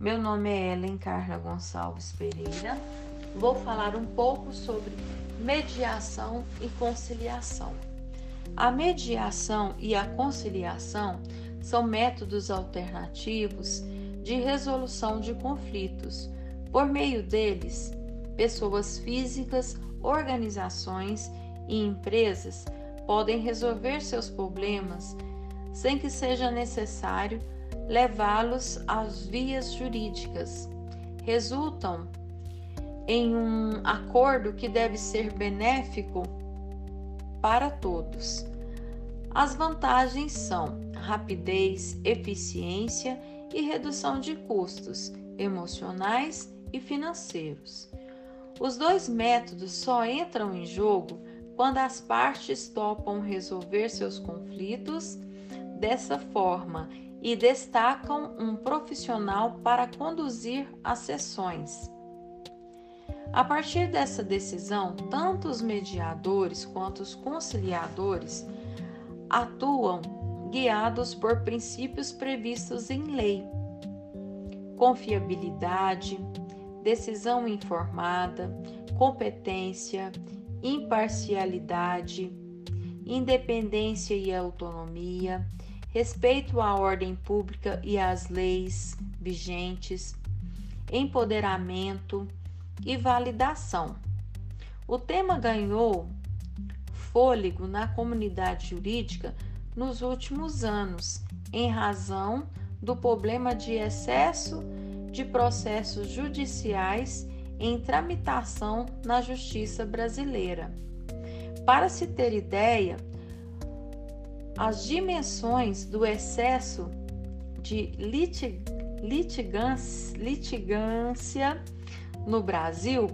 Meu nome é Ellen Carla Gonçalves Pereira. Vou falar um pouco sobre mediação e conciliação. A mediação e a conciliação são métodos alternativos de resolução de conflitos. Por meio deles, pessoas físicas, organizações e empresas podem resolver seus problemas sem que seja necessário levá-los às vias jurídicas. Resultam em um acordo que deve ser benéfico para todos. As vantagens são rapidez, eficiência e redução de custos emocionais e financeiros. Os dois métodos só entram em jogo quando as partes topam resolver seus conflitos dessa forma e destacam um profissional para conduzir as sessões. A partir dessa decisão, tanto os mediadores quanto os conciliadores atuam guiados por princípios previstos em lei. Confiabilidade, decisão informada, competência, imparcialidade, independência e autonomia, respeito à ordem pública e às leis vigentes, empoderamento e validação. O tema ganhou fôlego na comunidade jurídica nos últimos anos, em razão do problema de excesso de processos judiciais em tramitação na justiça brasileira. Para se ter ideia, as dimensões do excesso de litig litigância no Brasil,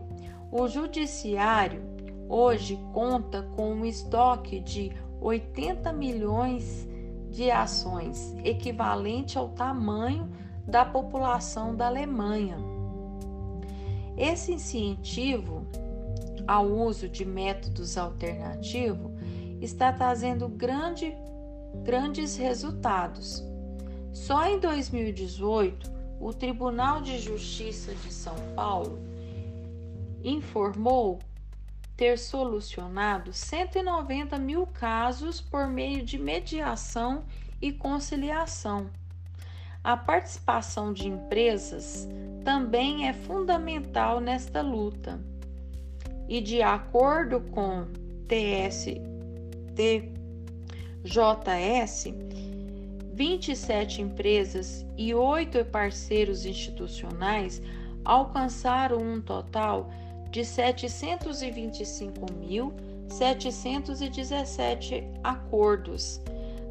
o Judiciário hoje conta com um estoque de 80 milhões de ações, equivalente ao tamanho da população da Alemanha. Esse incentivo ao uso de métodos alternativos está trazendo grande grandes resultados. Só em 2018, o Tribunal de Justiça de São Paulo informou ter solucionado 190 mil casos por meio de mediação e conciliação. A participação de empresas também é fundamental nesta luta. E de acordo com TST JS, 27 empresas e 8 parceiros institucionais alcançaram um total de 725.717 acordos,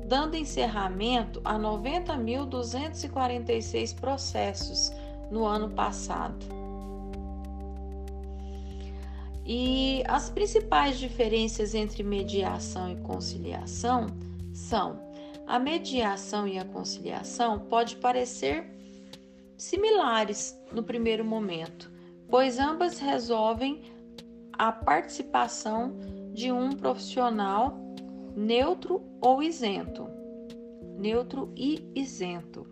dando encerramento a 90.246 processos no ano passado. E as principais diferenças entre mediação e conciliação a mediação e a conciliação pode parecer similares no primeiro momento, pois ambas resolvem a participação de um profissional neutro ou isento. Neutro e isento.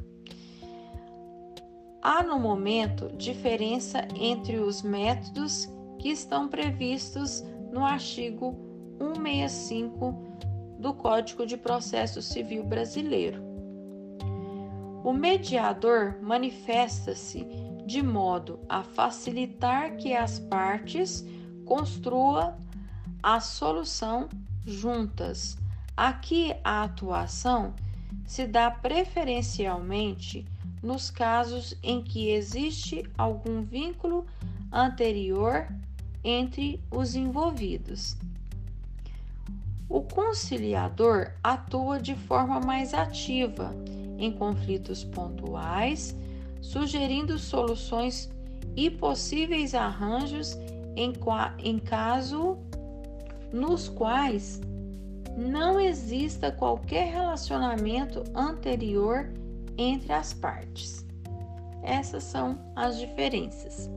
Há no momento diferença entre os métodos que estão previstos no artigo 165 do Código de Processo Civil Brasileiro. O mediador manifesta-se de modo a facilitar que as partes construam a solução juntas. Aqui a atuação se dá preferencialmente nos casos em que existe algum vínculo anterior entre os envolvidos. O conciliador atua de forma mais ativa em conflitos pontuais, sugerindo soluções e possíveis arranjos em, em caso nos quais não exista qualquer relacionamento anterior entre as partes. Essas são as diferenças.